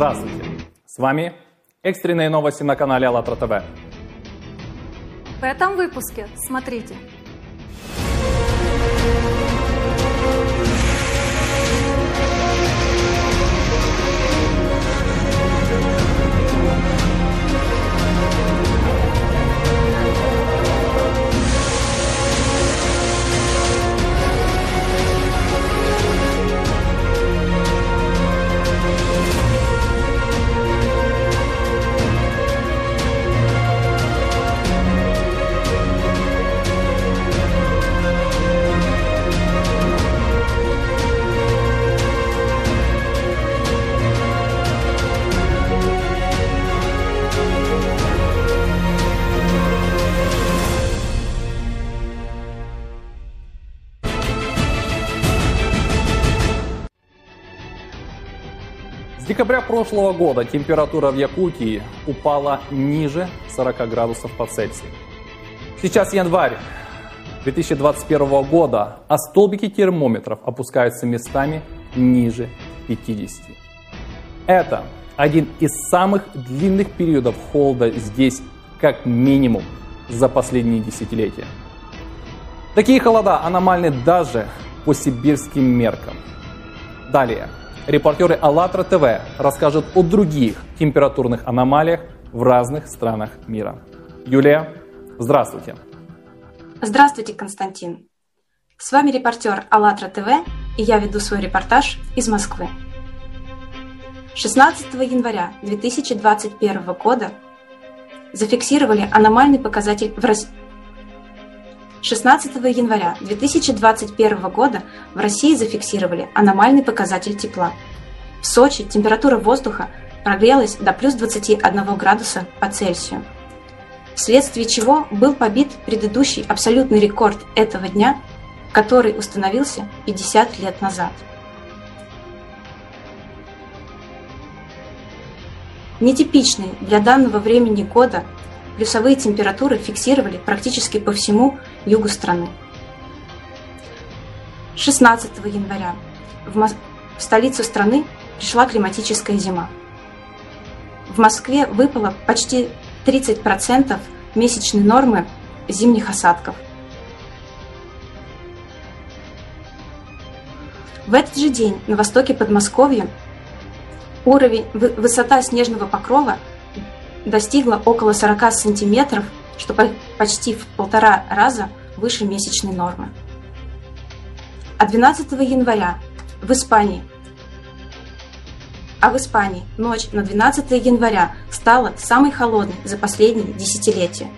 Здравствуйте! С вами экстренные новости на канале АЛЛАТРА ТВ. В этом выпуске смотрите. Декабря прошлого года температура в Якутии упала ниже 40 градусов по Цельсию. Сейчас январь 2021 года, а столбики термометров опускаются местами ниже 50. Это один из самых длинных периодов холода здесь, как минимум, за последние десятилетия. Такие холода аномальны даже по сибирским меркам. Далее. Репортеры АЛЛАТРА ТВ расскажут о других температурных аномалиях в разных странах мира. Юлия, здравствуйте. Здравствуйте, Константин. С вами репортер АЛЛАТРА ТВ, и я веду свой репортаж из Москвы. 16 января 2021 года зафиксировали аномальный показатель в России. 16 января 2021 года в России зафиксировали аномальный показатель тепла. В Сочи температура воздуха прогрелась до плюс 21 градуса по Цельсию, вследствие чего был побит предыдущий абсолютный рекорд этого дня, который установился 50 лет назад. Нетипичные для данного времени года плюсовые температуры фиксировали практически по всему югу страны. 16 января в, Мос... в столицу страны пришла климатическая зима. В Москве выпало почти 30% месячной нормы зимних осадков. В этот же день на востоке Подмосковья уровень, высота снежного покрова достигла около 40 сантиметров, что почти в полтора раза выше месячной нормы. А 12 января в Испании а в Испании ночь на 12 января стала самой холодной за последние десятилетия.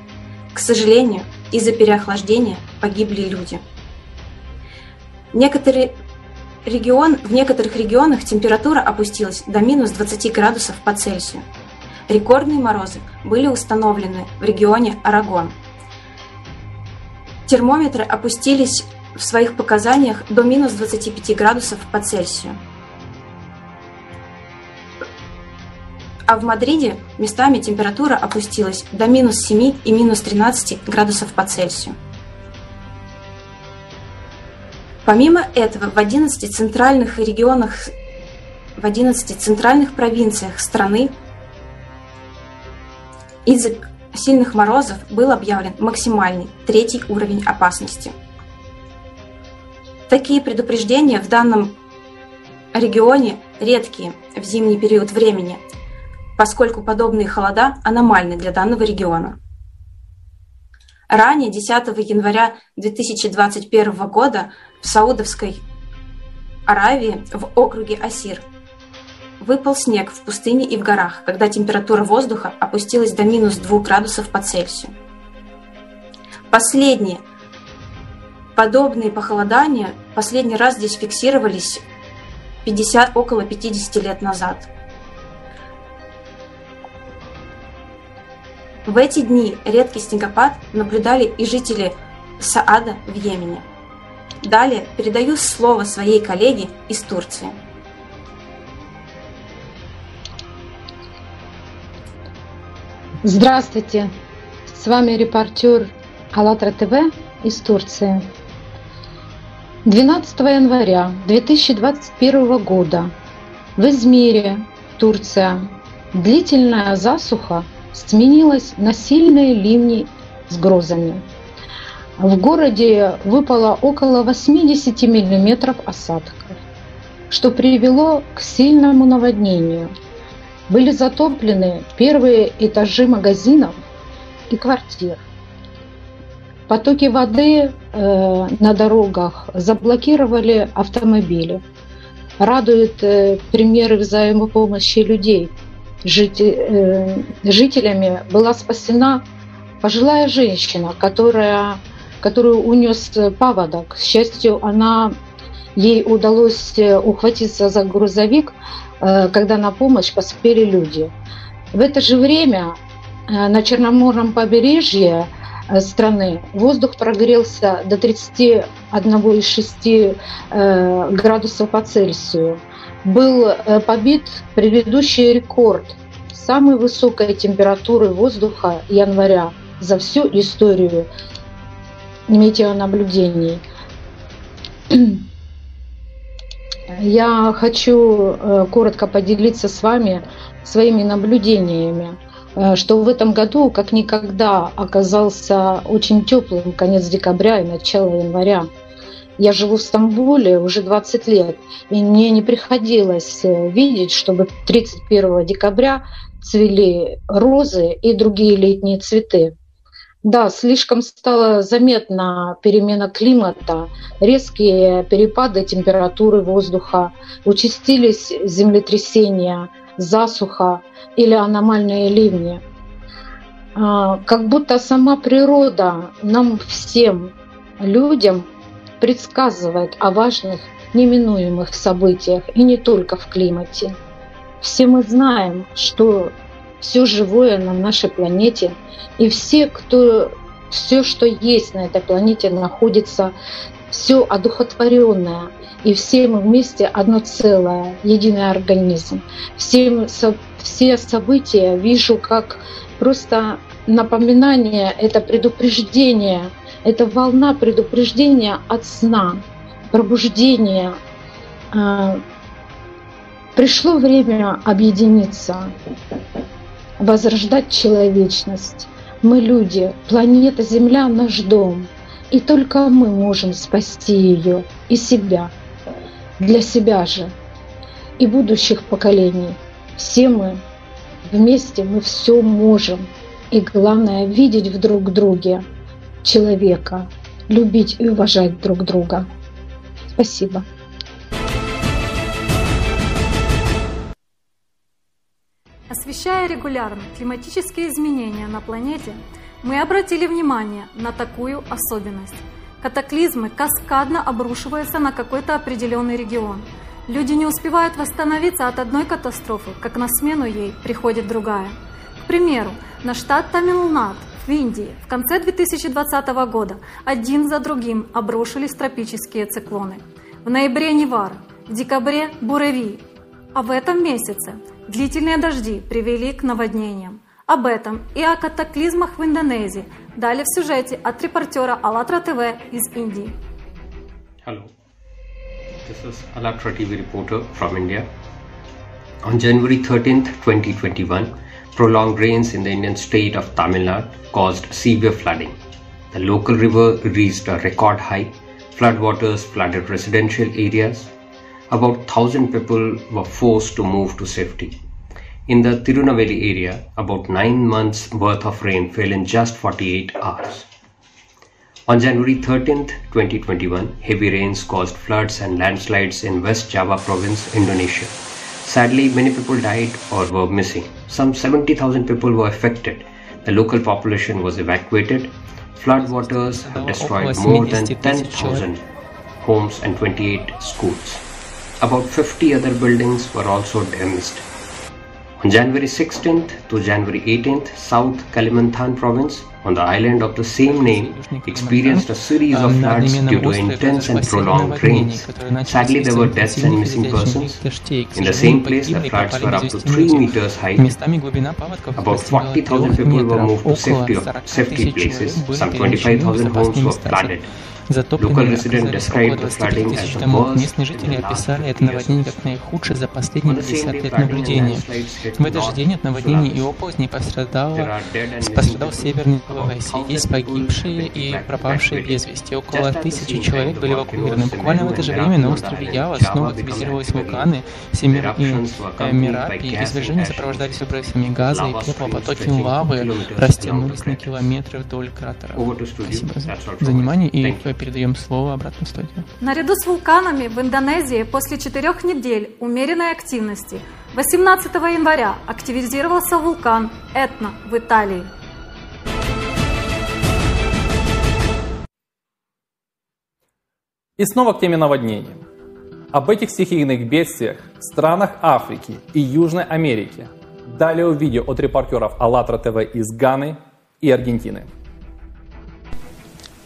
К сожалению, из-за переохлаждения погибли люди. Некоторые регион, в некоторых регионах температура опустилась до минус 20 градусов по Цельсию. Рекордные морозы были установлены в регионе Арагон. Термометры опустились в своих показаниях до минус 25 градусов по Цельсию. А в Мадриде местами температура опустилась до минус 7 и минус 13 градусов по Цельсию. Помимо этого, в 11 центральных регионах, в 11 центральных провинциях страны из-за сильных морозов был объявлен максимальный третий уровень опасности. Такие предупреждения в данном регионе редкие в зимний период времени, поскольку подобные холода аномальны для данного региона. Ранее, 10 января 2021 года, в Саудовской Аравии в округе Асир выпал снег в пустыне и в горах, когда температура воздуха опустилась до минус 2 градусов по Цельсию. Последние подобные похолодания последний раз здесь фиксировались 50, около 50 лет назад. В эти дни редкий снегопад наблюдали и жители Саада в Йемене. Далее передаю слово своей коллеге из Турции. Здравствуйте! С вами репортер АЛЛАТРА ТВ из Турции. 12 января 2021 года в Измире Турция. Длительная засуха сменилась на сильные ливни с грозами. В городе выпало около 80 миллиметров осадков, что привело к сильному наводнению. Были затоплены первые этажи магазинов и квартир. Потоки воды э, на дорогах заблокировали автомобили. Радуют э, примеры взаимопомощи людей. Жити, э, жителями была спасена пожилая женщина, которая, которую унес паводок. К счастью, она, ей удалось э, ухватиться за грузовик, когда на помощь поспели люди. В это же время э, на Черноморном побережье Э, страны. Воздух прогрелся до 31,6 э, градусов по Цельсию. Был э, побит предыдущий рекорд самой высокой температуры воздуха января за всю историю метеонаблюдений. Я хочу коротко поделиться с вами своими наблюдениями. Э, что в этом году как никогда оказался очень теплым конец декабря и начало января. Я живу в Стамбуле уже 20 лет, и мне не приходилось э, видеть, чтобы 31 декабря цвели розы и другие летние цветы. Да, слишком стала заметна перемена климата, резкие перепады температуры воздуха, участились землетрясения, засуха, или аномальные ливни. А, как будто сама природа нам всем, людям, предсказывает о важных неминуемых событиях, и не только в климате. Все мы знаем, что все живое на нашей планете, и все, кто все, что есть на этой планете, находится все одухотворенное, и все мы вместе одно целое, единый организм. Все все события вижу как просто напоминание, это предупреждение, это волна предупреждения от сна, пробуждения. А, пришло время объединиться, возрождать человечность. Мы люди, планета Земля наш дом, и только мы можем спасти ее и себя, для себя же и будущих поколений. Все мы вместе, мы все можем. И главное, видеть в друг друге человека, любить и уважать друг друга. Спасибо. Освещая регулярно климатические изменения на планете, мы обратили внимание на такую особенность. Катаклизмы каскадно обрушиваются на какой-то определенный регион – Люди не успевают восстановиться от одной катастрофы, как на смену ей приходит другая. К примеру, на штат Тамилнад в Индии в конце 2020 года один за другим обрушились тропические циклоны. В ноябре Нивар, в декабре Буреви, а в этом месяце длительные дожди привели к наводнениям. Об этом и о катаклизмах в Индонезии далее в сюжете от репортера АЛЛАТРА ТВ из Индии. Hello. This is Alatra TV reporter from India. On January 13, 2021, prolonged rains in the Indian state of Tamil Nadu caused severe flooding. The local river reached a record high. Floodwaters flooded residential areas. About 1,000 people were forced to move to safety. In the Tirunelveli area, about 9 months worth of rain fell in just 48 hours. On January 13, 2021, heavy rains caused floods and landslides in West Java province, Indonesia. Sadly, many people died or were missing. Some 70,000 people were affected. The local population was evacuated. Floodwaters have destroyed more than 10,000 homes and 28 schools. About 50 other buildings were also damaged. On January 16th to January 18th, South Kalimantan province on the island of the same name experienced a series of floods due to intense and prolonged rains. Sadly, there were deaths and missing persons. In the same place, the floods were up to 3 meters high. About 40,000 people were moved to safety, safety places. Some 25,000 homes were flooded. Затопленными оказались около 25 тысяч домов. Местные жители описали это наводнение как наихудшее за последние 50 лет наблюдения. В этот же день от наводнений и оползней пострадало, пострадал северный Новороссии. Есть погибшие и пропавшие без вести. Около тысячи человек были эвакуированы. Буквально в это же время на острове Ява снова активизировались вулканы Семир и э, Мирапи. Извержения сопровождались выбросами газа и пепла, потоки лавы растянулись на километры вдоль кратера. Спасибо за, за внимание и передаем слово обратно в студию. Наряду с вулканами в Индонезии после четырех недель умеренной активности 18 января активизировался вулкан Этна в Италии. И снова к теме наводнений. Об этих стихийных бедствиях в странах Африки и Южной Америки. Далее видео от репортеров АЛЛАТРА ТВ из Ганы и Аргентины.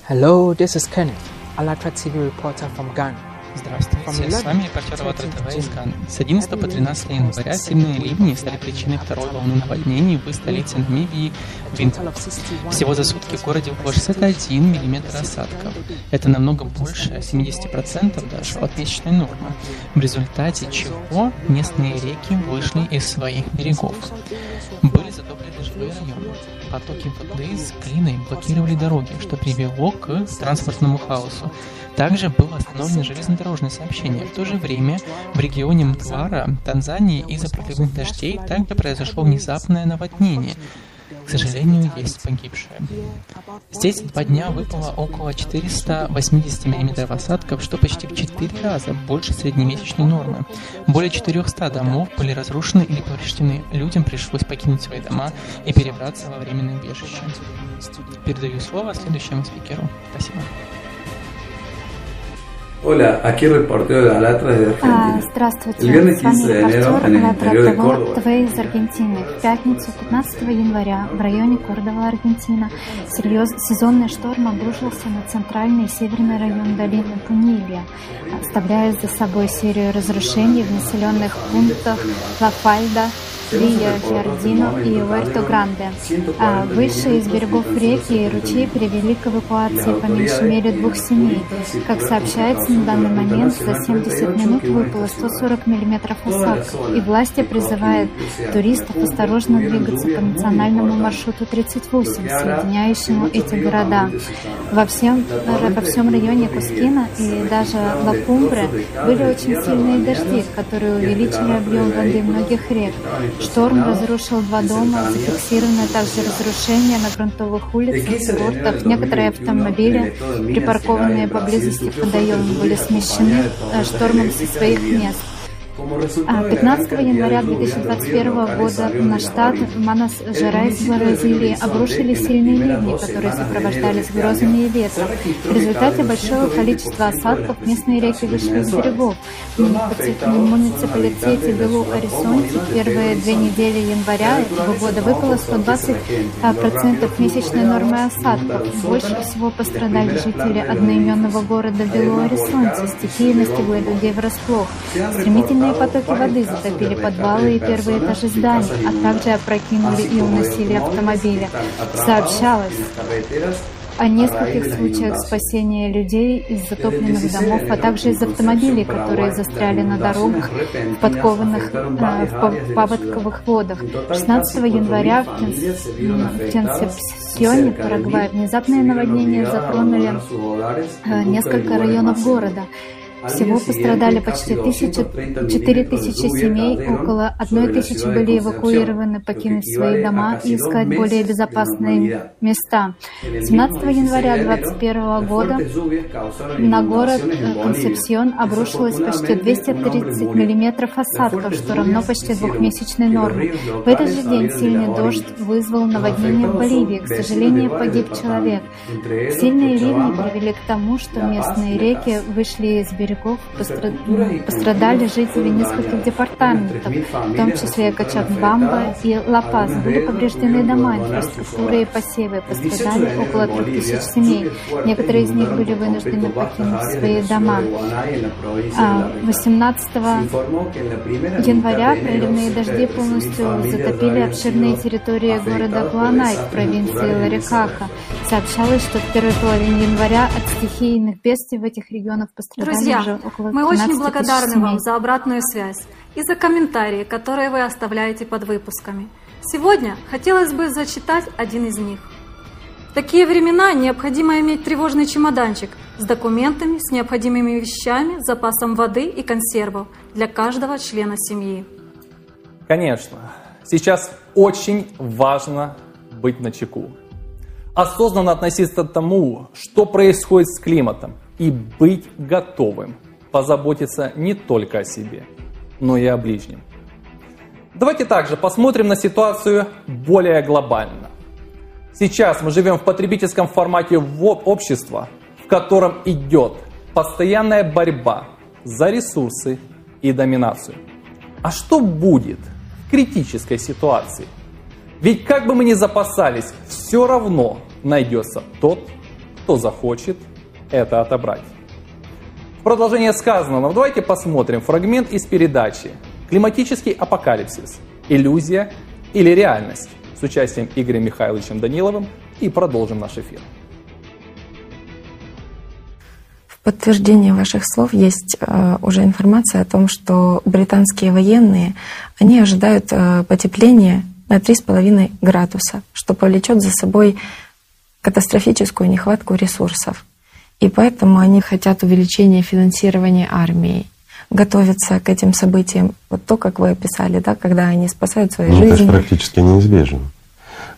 Hello, this is Kenneth, ALLATRA TV reporter from Ghana. Здравствуйте, с вами репортер АЛЛАТРА ТВ из Ганы. С 11 по 13 января сильные ливни стали причиной второй волны наводнений в столице Намибии Винтер. Всего за сутки в городе около 61 мм осадков. Это намного больше, 70% даже, от месячной нормы, в результате чего местные реки вышли из своих берегов. Были затоплены жилые районы. Потоки воды с глиной блокировали дороги, что привело к транспортному хаосу. Также было остановлено железнодорожное сообщение. В то же время в регионе Мтвара, Танзании, из-за проливных дождей также произошло внезапное наводнение. К сожалению, есть погибшие. Здесь два дня выпало около 480 мм осадков, что почти в 4 раза больше среднемесячной нормы. Более 400 домов были разрушены или повреждены. Людям пришлось покинуть свои дома и перебраться во временное убежище. Передаю слово следующему спикеру. Спасибо. Hola, aquí el reportero de Alatra de Argentina. Здравствуйте, с вами репортер Алатра ТВ из Аргентины. В пятницу, 15 января, в районе Кордова, Аргентина, серьез... сезонный шторм обрушился на центральный и северный район долины Пунилья, оставляя за собой серию разрушений в населенных пунктах Ла-Фальда, Вилья Фиордино и Уэрто Гранде. А выше из берегов реки и ручей привели к эвакуации по меньшей мере двух семей. Как сообщается, на данный момент за 70 минут выпало 140 миллиметров осадков, и власти призывают туристов осторожно двигаться по национальному маршруту 38, соединяющему эти города. Во всем, во всем районе Кускина и даже Лакумбре были очень сильные дожди, которые увеличили объем воды многих рек. Шторм разрушил два дома, зафиксированы также разрушения на грунтовых улицах и бортах. Некоторые автомобили, припаркованные поблизости к водоему, были смещены э, штормом со своих мест. 15 а, января 2021 года на штат Манас-Жерайс в Бразилии обрушили сильные ливни, которые сопровождались грозами и ветром. В результате большого количества осадков местные реки вышли из берегов. В муниципалитете Белу-Арисонте первые две недели января этого года выпало 120% а, месячной нормы осадков. Больше всего пострадали жители одноименного города Белу-Арисонте. Стихия настигла людей врасплох. Стремительно Сильные потоки воды затопили подвалы и первые этажи зданий, а также опрокинули и уносили автомобили. Сообщалось о нескольких случаях спасения людей из затопленных домов, а также из автомобилей, которые застряли на дорогах в подкованных э, в паводковых водах. 16 января в Кенсепсионе, Парагвай, внезапные наводнения затронули э, несколько районов города. Всего пострадали почти тысяча, 4 тысячи семей, около одной тысячи были эвакуированы покинуть свои дома и искать более безопасные места. 17 января 2021 года на город э, Консепсион обрушилось почти 230 миллиметров осадков, что равно почти двухмесячной норме. В этот же день сильный дождь вызвал наводнение в Боливии. К сожалению, погиб человек. Сильные ливни привели к тому, что местные реки вышли из берегов берегов пострадали жители нескольких департаментов, в том числе Качакбамба и Ла-Пас. Были повреждены дома, инфраструктура и посевы. Пострадали около трех тысяч семей. Некоторые из них были вынуждены покинуть свои дома. 18 а, января проливные дожди полностью затопили обширные территории города Гуанай в провинции Ларикаха. Сообщалось, что в первой половине января от стихийных бедствий в этих регионах пострадали Друзья, уже около мы очень благодарны семей. вам за обратную связь и за комментарии, которые вы оставляете под выпусками. Сегодня хотелось бы зачитать один из них. В такие времена необходимо иметь тревожный чемоданчик с документами, с необходимыми вещами, запасом воды и консервов для каждого члена семьи. Конечно, сейчас очень важно быть на чеку осознанно относиться к тому, что происходит с климатом, и быть готовым позаботиться не только о себе, но и о ближнем. Давайте также посмотрим на ситуацию более глобально. Сейчас мы живем в потребительском формате общества, в котором идет постоянная борьба за ресурсы и доминацию. А что будет в критической ситуации? Ведь как бы мы ни запасались, все равно найдется тот, кто захочет это отобрать. В продолжение сказанного, давайте посмотрим фрагмент из передачи «Климатический апокалипсис. Иллюзия или реальность» с участием Игоря Михайловичем Даниловым и продолжим наш эфир. В подтверждение ваших слов есть э, уже информация о том, что британские военные, они ожидают э, потепления на 3,5 градуса, что повлечет за собой катастрофическую нехватку ресурсов. И поэтому они хотят увеличения финансирования армии, готовятся к этим событиям, вот то, как вы описали, да, когда они спасают свои ну, жизни. Это же практически неизбежно.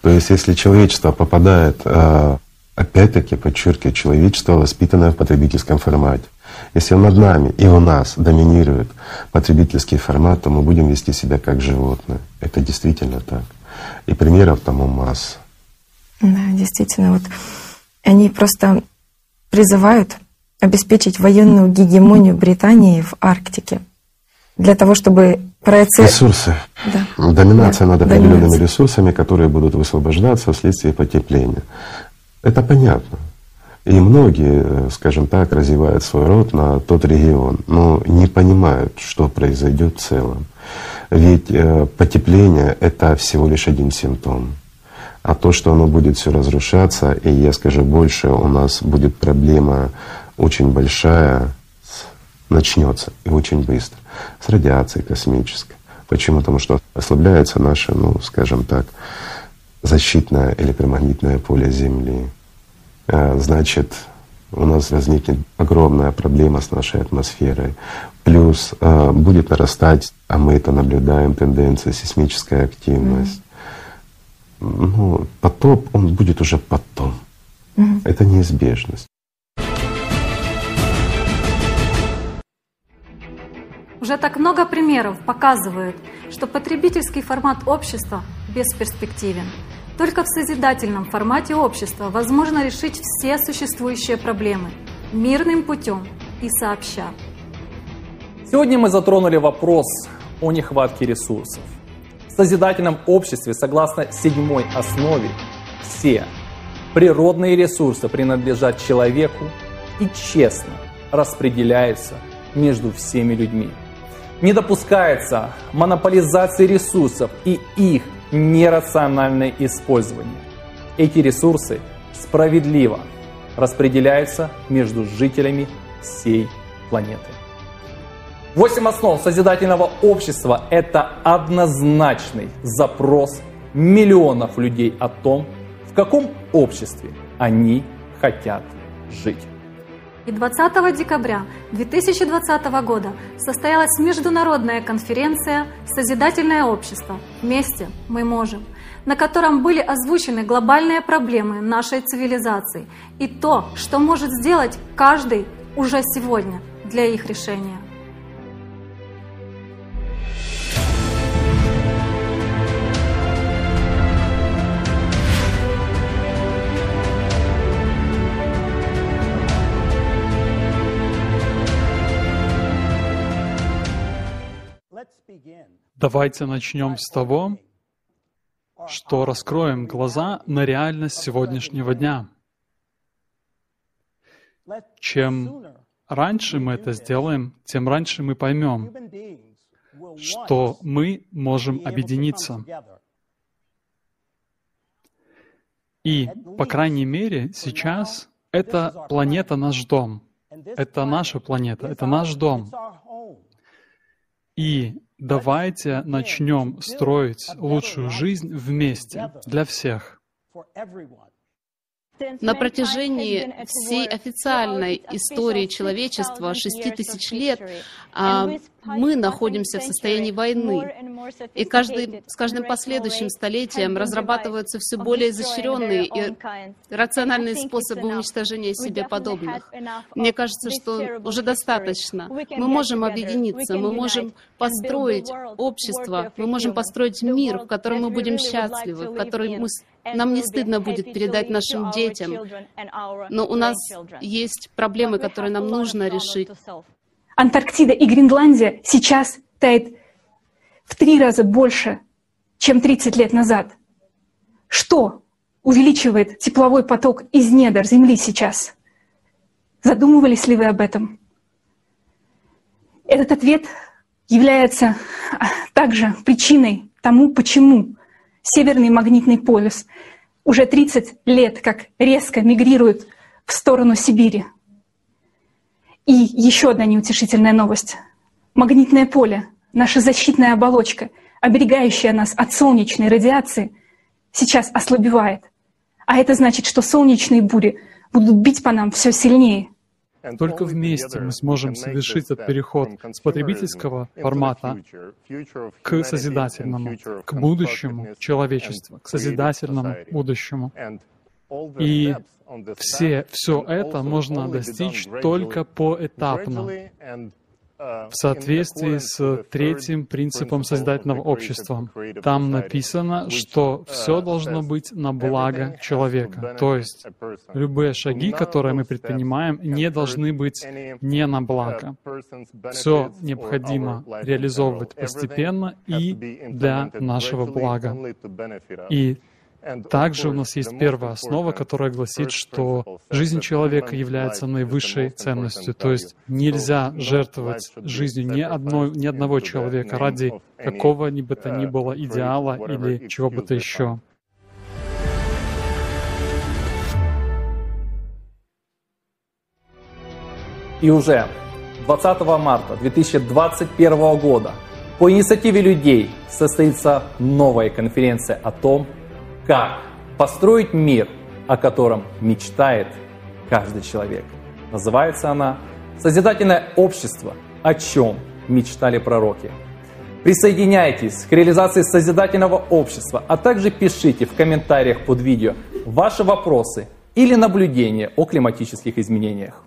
То есть если человечество попадает, а, опять-таки подчеркиваю, человечество воспитанное в потребительском формате. Если над нами и у нас доминирует потребительский формат, то мы будем вести себя как животные. Это действительно так. И примеров тому масса. Да, действительно, вот они просто призывают обеспечить военную гегемонию Британии в Арктике для того, чтобы проецировать... Ресурсы. Да. Доминация да. над определенными Доминация. ресурсами, которые будут высвобождаться вследствие потепления. Это понятно. И многие, скажем так, развивают свой род на тот регион, но не понимают, что произойдет в целом. Ведь э, потепление — это всего лишь один симптом. А то, что оно будет все разрушаться, и я скажу больше, у нас будет проблема очень большая, начнется и очень быстро, с радиацией космической. Почему? Потому что ослабляется наше, ну, скажем так, защитное электромагнитное поле Земли. А, значит, у нас возникнет огромная проблема с нашей атмосферой. Плюс э, будет нарастать, а мы это наблюдаем, тенденция сейсмическая активность ну, потоп, он будет уже потом. Угу. Это неизбежность. Уже так много примеров показывают, что потребительский формат общества бесперспективен. Только в созидательном формате общества возможно решить все существующие проблемы мирным путем и сообща. Сегодня мы затронули вопрос о нехватке ресурсов созидательном обществе, согласно седьмой основе, все природные ресурсы принадлежат человеку и честно распределяются между всеми людьми. Не допускается монополизации ресурсов и их нерациональное использование. Эти ресурсы справедливо распределяются между жителями всей планеты. Восемь основ созидательного общества – это однозначный запрос миллионов людей о том, в каком обществе они хотят жить. И 20 декабря 2020 года состоялась международная конференция «Созидательное общество. Вместе мы можем», на котором были озвучены глобальные проблемы нашей цивилизации и то, что может сделать каждый уже сегодня для их решения. Давайте начнем с того, что раскроем глаза на реальность сегодняшнего дня. Чем раньше мы это сделаем, тем раньше мы поймем, что мы можем объединиться. И, по крайней мере, сейчас эта планета наш дом. Это наша планета, это наш дом. И давайте начнем строить лучшую жизнь вместе для всех. На протяжении всей официальной истории человечества, 6 тысяч лет, а, мы находимся в состоянии войны. И каждый, с каждым последующим столетием разрабатываются все более изощренные и рациональные способы уничтожения себе подобных. Мне кажется, что уже достаточно. Мы можем объединиться, мы можем построить общество, мы можем построить мир, в котором мы будем счастливы, в котором мы нам не стыдно будет передать нашим детям, но у нас есть проблемы, которые нам нужно решить. Антарктида и Гренландия сейчас тает в три раза больше, чем 30 лет назад. Что увеличивает тепловой поток из недр Земли сейчас? Задумывались ли вы об этом? Этот ответ является также причиной тому, почему Северный магнитный полюс уже 30 лет как резко мигрирует в сторону Сибири. И еще одна неутешительная новость. Магнитное поле, наша защитная оболочка, оберегающая нас от солнечной радиации, сейчас ослабевает. А это значит, что солнечные бури будут бить по нам все сильнее – только вместе мы сможем совершить этот переход с потребительского формата к созидательному, к будущему человечества, к созидательному будущему. И все, все это можно достичь только поэтапно в соответствии с третьим принципом созидательного общества. Там написано, что все должно быть на благо человека. То есть любые шаги, которые мы предпринимаем, не должны быть не на благо. Все необходимо реализовывать постепенно и для нашего блага. И также у нас есть первая основа, которая гласит, что жизнь человека является наивысшей ценностью. То есть нельзя жертвовать жизнью ни, одной, ни одного человека ради какого ни бы то ни было идеала или чего бы то еще. И уже 20 марта 2021 года по инициативе людей состоится новая конференция о том, как построить мир, о котором мечтает каждый человек. Называется она «Созидательное общество. О чем мечтали пророки». Присоединяйтесь к реализации созидательного общества, а также пишите в комментариях под видео ваши вопросы или наблюдения о климатических изменениях.